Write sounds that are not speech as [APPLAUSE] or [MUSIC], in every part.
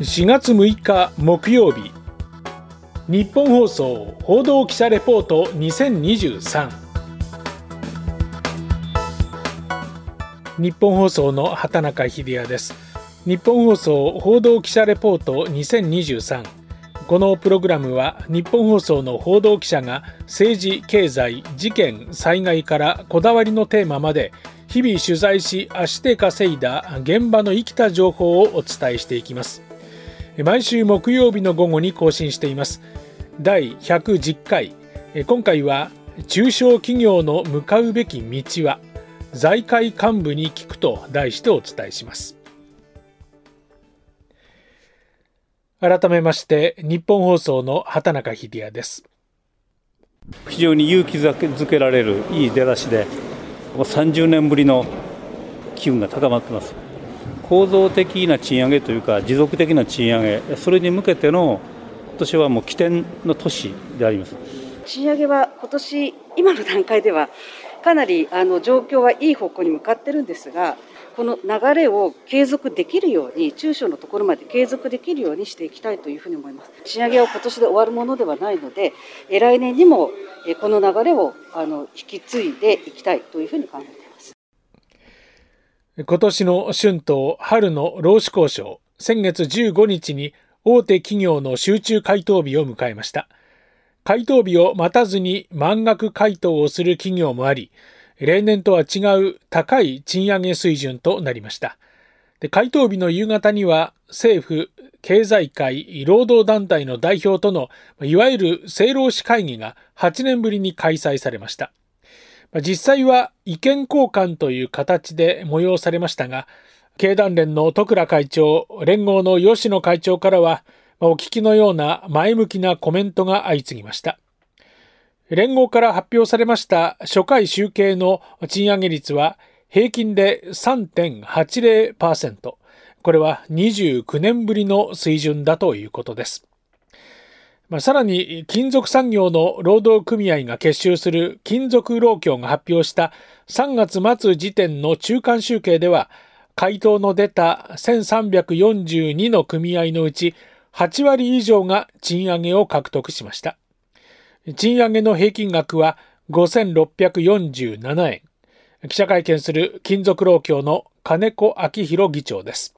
4月6日木曜日。日本放送報道記者レポート2023日本放送の畑中秀也です。日本放送報道記者レポート2023このプログラムは日本放送の報道記者が政治経済事件災害からこだわりのテーマまで日々取材し足で稼いだ現場の生きた情報をお伝えしていきます。毎週木曜日の午後に更新しています。第110回。今回は中小企業の向かうべき道は財界幹部に聞くと題してお伝えします。改めまして日本放送の畑中秀也です。非常に勇気づけられるいい出だしで30年ぶりの機運が高まってます。構造的な賃上げというか、持続的な賃上げ、それに向けての今年はもう起点の年であります賃上げは今年、今の段階では、かなりあの状況はいい方向に向かってるんですが、この流れを継続できるように、中小のところまで継続できるようにしていきたいというふうに思います。賃上げは今年で終わるものではないので、来年にもこの流れをあの引き継いでいきたいというふうに考えます。今年の春闘春の労使交渉、先月15日に大手企業の集中回答日を迎えました。回答日を待たずに満額回答をする企業もあり、例年とは違う高い賃上げ水準となりました。で回答日の夕方には政府、経済界、労働団体の代表とのいわゆる政労使会議が8年ぶりに開催されました。実際は意見交換という形で催されましたが、経団連の徳倉会長、連合の吉野会長からは、お聞きのような前向きなコメントが相次ぎました。連合から発表されました初回集計の賃上げ率は平均で3.80%。これは29年ぶりの水準だということです。まあ、さらに金属産業の労働組合が結集する金属労協が発表した3月末時点の中間集計では回答の出た1342の組合のうち8割以上が賃上げを獲得しました。賃上げの平均額は5647円。記者会見する金属労協の金子明宏議長です。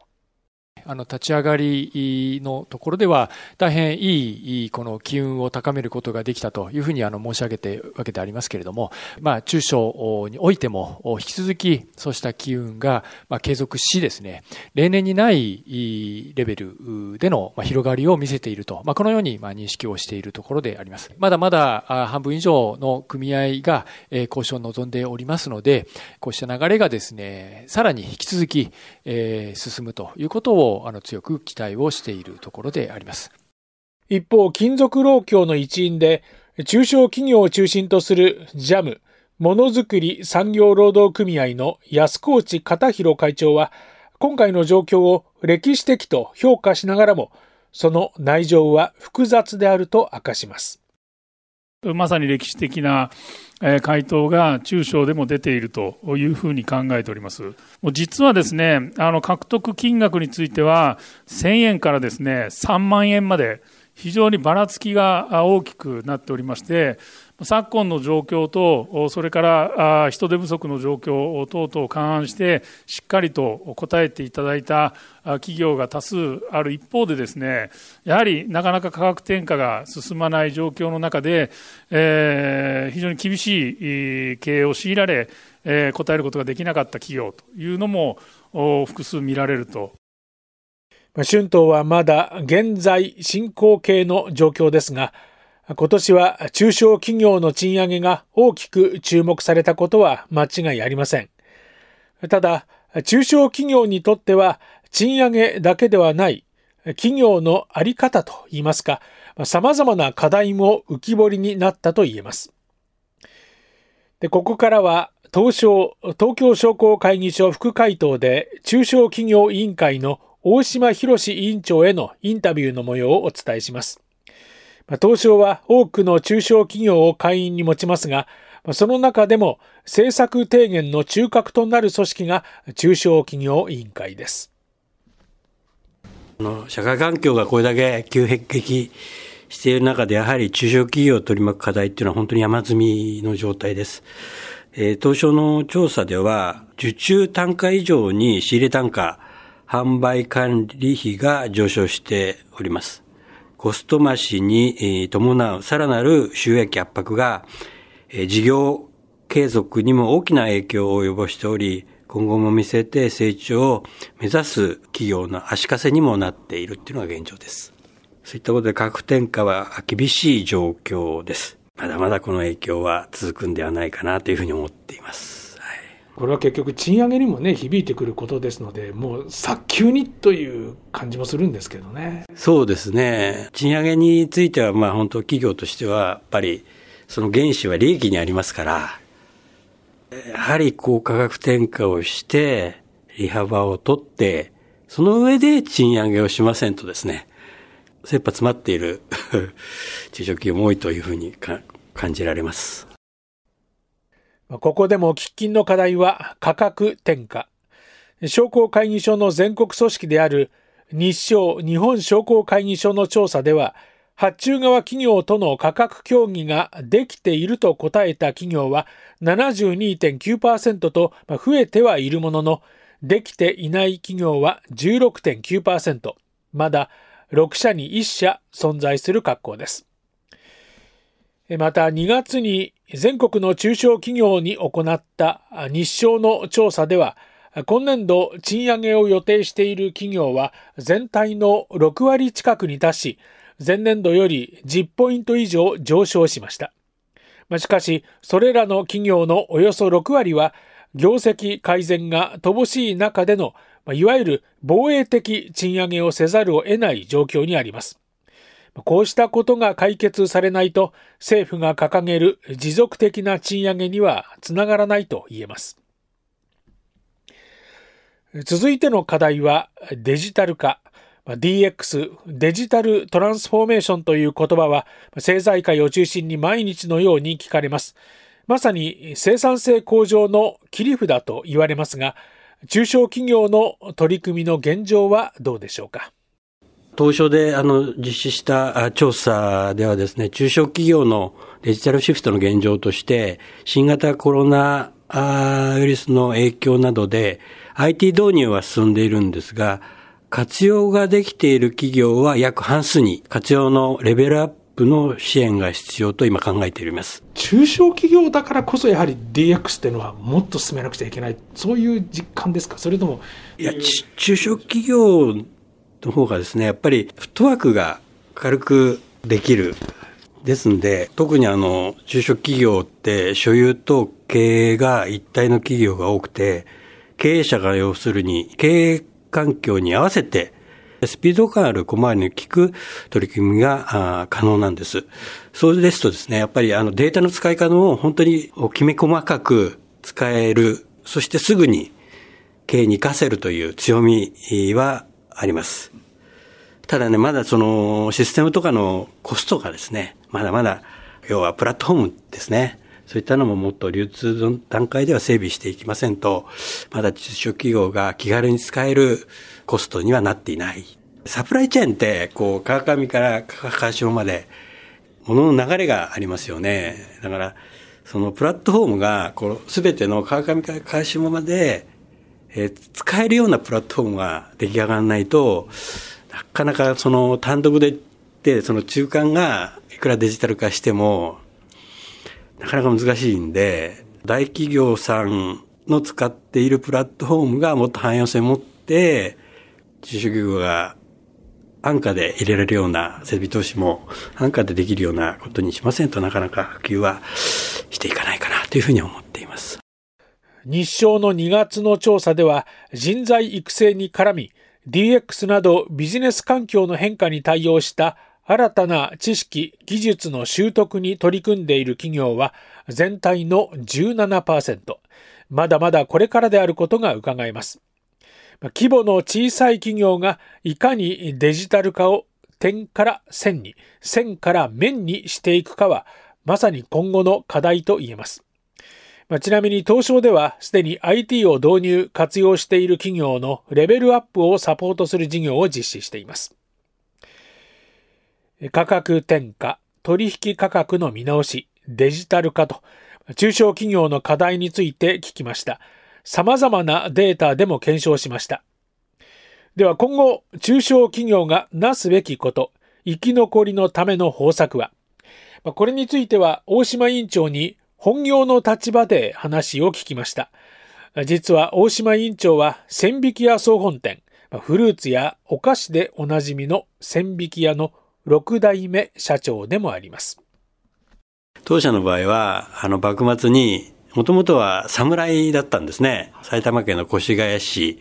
あの立ち上がりのところでは、大変いいこの機運を高めることができたというふうにあの申し上げてわけでありますけれども、まあ、中小においても、引き続きそうした機運が継続しですね、例年にないレベルでの広がりを見せていると、まあ、このように認識をしているところであります。まだまだ半分以上の組合が交渉を望んでおりますので、こうした流れがですね、さらに引き続きえ進むということをあの強く期待をしているところであります。一方、金属労協の一員で、中小企業を中心とするジャム、ものづくり産業労働組合の安河内片弘会長は、今回の状況を歴史的と評価しながらも、その内情は複雑であると明かします。まさに歴史的な回答が中小でも出ているというふうに考えております。実はですね、あの獲得金額については、1000円からですね、3万円まで、非常にばらつきが大きくなっておりまして、昨今の状況と、それから人手不足の状況等々を勘案して、しっかりと答えていただいた企業が多数ある一方でですね、やはりなかなか価格転嫁が進まない状況の中で、えー、非常に厳しい経営を強いられ、えー、答えることができなかった企業というのも複数見られると。春闘はまだ現在進行形の状況ですが、今年は中小企業の賃上げが大きく注目されたことは間違いありません。ただ、中小企業にとっては賃上げだけではない企業のあり方といいますか、様々な課題も浮き彫りになったと言えます。でここからは東証、東京商工会議所副会頭で中小企業委員会の大島博委員長へのインタビューの模様をお伝えします。東証は多くの中小企業を会員に持ちますが、その中でも政策提言の中核となる組織が中小企業委員会です。社会環境がこれだけ急激している中で、やはり中小企業を取り巻く課題っていうのは本当に山積みの状態です。えー、東証の調査では、受注単価以上に仕入れ単価、販売管理費が上昇しております。コスト増しに伴うさらなる収益圧迫が、事業継続にも大きな影響を及ぼしており、今後も見据えて成長を目指す企業の足かせにもなっているっていうのが現状です。そういったことで価格転嫁は厳しい状況です。まだまだこの影響は続くんではないかなというふうに思っています。これは結局賃上げにもね、響いてくることですので、もう早急にという感じもするんですけどね。そうですね。賃上げについては、まあ本当企業としては、やっぱりその原資は利益にありますから、やはり高価格転嫁をして、利幅を取って、その上で賃上げをしませんとですね、切羽詰まっている [LAUGHS] 中小企業も多いというふうに感じられます。ここでも喫緊の課題は価格転嫁。商工会議所の全国組織である日商日本商工会議所の調査では、発注側企業との価格協議ができていると答えた企業は72.9%と増えてはいるものの、できていない企業は16.9%。まだ6社に1社存在する格好です。また2月に全国の中小企業に行った日商の調査では、今年度賃上げを予定している企業は全体の6割近くに達し、前年度より10ポイント以上上昇しました。しかし、それらの企業のおよそ6割は、業績改善が乏しい中でのいわゆる防衛的賃上げをせざるを得ない状況にあります。こうしたことが解決されないと政府が掲げる持続的な賃上げにはつながらないと言えます。続いての課題はデジタル化。DX デジタルトランスフォーメーションという言葉は政財界を中心に毎日のように聞かれます。まさに生産性向上の切り札と言われますが、中小企業の取り組みの現状はどうでしょうか？当初であの実施した調査ではですね、中小企業のデジタルシフトの現状として、新型コロナウイルスの影響などで IT 導入は進んでいるんですが、活用ができている企業は約半数に活用のレベルアップの支援が必要と今考えています。中小企業だからこそやはり DX っていうのはもっと進めなくちゃいけない。そういう実感ですか？それとも。いや、中小企業の方がですね、やっぱりフットワークが軽くできる。ですんで、特にあの、中小企業って所有と経営が一体の企業が多くて、経営者が要するに経営環境に合わせてスピード感ある小回りの効く取り組みが可能なんです。そうですとですね、やっぱりあのデータの使い方を本当にきめ細かく使える、そしてすぐに経営に活かせるという強みはあります。ただね、まだそのシステムとかのコストがですね、まだまだ、要はプラットフォームですね。そういったのももっと流通の段階では整備していきませんと、まだ中小企業が気軽に使えるコストにはなっていない。サプライチェーンって、こう、川上から川下まで、物の流れがありますよね。だから、そのプラットフォームが、こう、すべての川上から川下まで、えー、使えるようなプラットフォームが出来上がらないと、なかなかその単独でって、その中間がいくらデジタル化しても、なかなか難しいんで、大企業さんの使っているプラットフォームがもっと汎用性を持って、中小企業が安価で入れられるような設備投資も安価でできるようなことにしませんとなかなか普及はしていかないかなというふうに思っています。日商の2月の調査では人材育成に絡み DX などビジネス環境の変化に対応した新たな知識、技術の習得に取り組んでいる企業は全体の17%。まだまだこれからであることが伺えます。規模の小さい企業がいかにデジタル化を点から線に、線から面にしていくかは、まさに今後の課題と言えます。まあ、ちなみに東証ではすでに IT を導入活用している企業のレベルアップをサポートする事業を実施しています。価格転嫁取引価格の見直しデジタル化と中小企業の課題について聞きました。様々なデータでも検証しました。では今後中小企業がなすべきこと生き残りのための方策は？これについては大島委員長に本業の立場で話を聞きました。実は大島委員長は千引屋総本店、フルーツやお菓子でおなじみの千引屋の6代目社長でもあります。当社の場合は、あの幕末にもともとは侍だったんですね。埼玉県の越谷市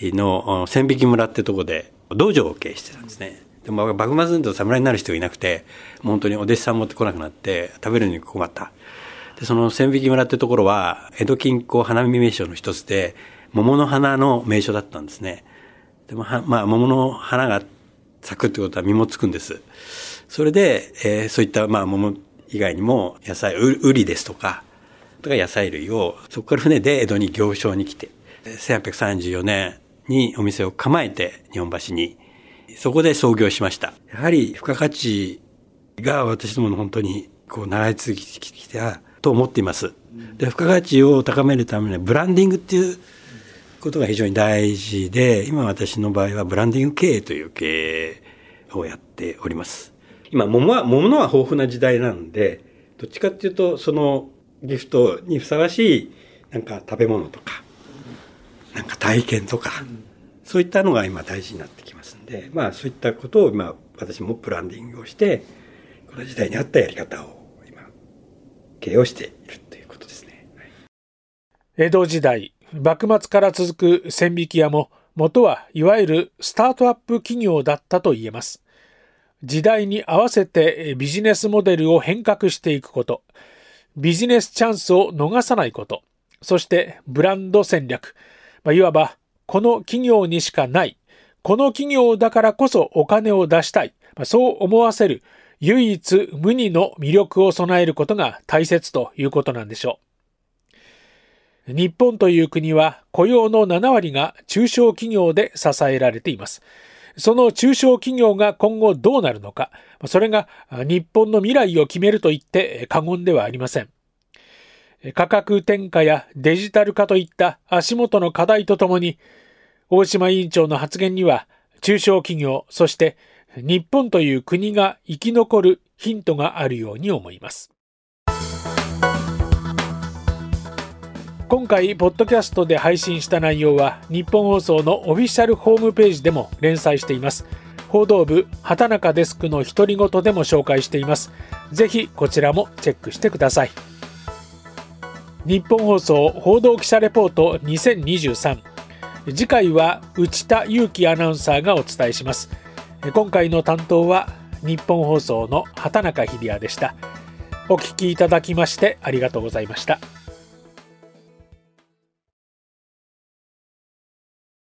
の千引村ってとこで道場を経営してたんですね。でも幕末にと侍になる人がいなくて、本当にお弟子さん持ってこなくなって食べるに困った。で、その千匹村ってところは、江戸近郊花見名所の一つで、桃の花の名所だったんですね。でも、まあ、桃の花が咲くってことは実もつくんです。それで、えー、そういった、まあ、桃以外にも、野菜、うりですとか、とか野菜類を、そこから船で江戸に行商に来て、1834年にお店を構えて、日本橋に、そこで創業しました。やはり、付加価値が私どもの本当に、こう、習い続けてきたと思っています。で、付加価値を高めるためには、ブランディングっていうことが非常に大事で、今私の場合はブランディング経営という経営をやっております。今、桃は、桃は豊富な時代なんで、どっちかっていうと、そのギフトにふさわしい、なんか食べ物とか、なんか体験とか、そういったのが今大事になってきますんで、まあそういったことを今、私もブランディングをして、この時代に合ったやり方を計をしているということですね。江戸時代、幕末から続く千引き屋も、元はいわゆるスタートアップ企業だったと言えます。時代に合わせてビジネスモデルを変革していくこと、ビジネスチャンスを逃さないこと、そしてブランド戦略、まあ、いわばこの企業にしかない、この企業だからこそお金を出したい、まあ、そう思わせる。唯一無二の魅力を備えることが大切ということなんでしょう。日本という国は雇用の7割が中小企業で支えられています。その中小企業が今後どうなるのか、それが日本の未来を決めると言って過言ではありません。価格転嫁やデジタル化といった足元の課題とともに、大島委員長の発言には中小企業、そして日本という国が生き残るヒントがあるように思います。今回、ポッドキャストで配信した内容は、日本放送のオフィシャルホームページでも連載しています。報道部、畑中デスクの独り言でも紹介しています。ぜひ、こちらもチェックしてください。日本放送報道記者レポート2023次回は内田裕樹アナウンサーがお伝えします。今回の担当は日本放送の畑中秀也でした。お聞きいただきましてありがとうございました。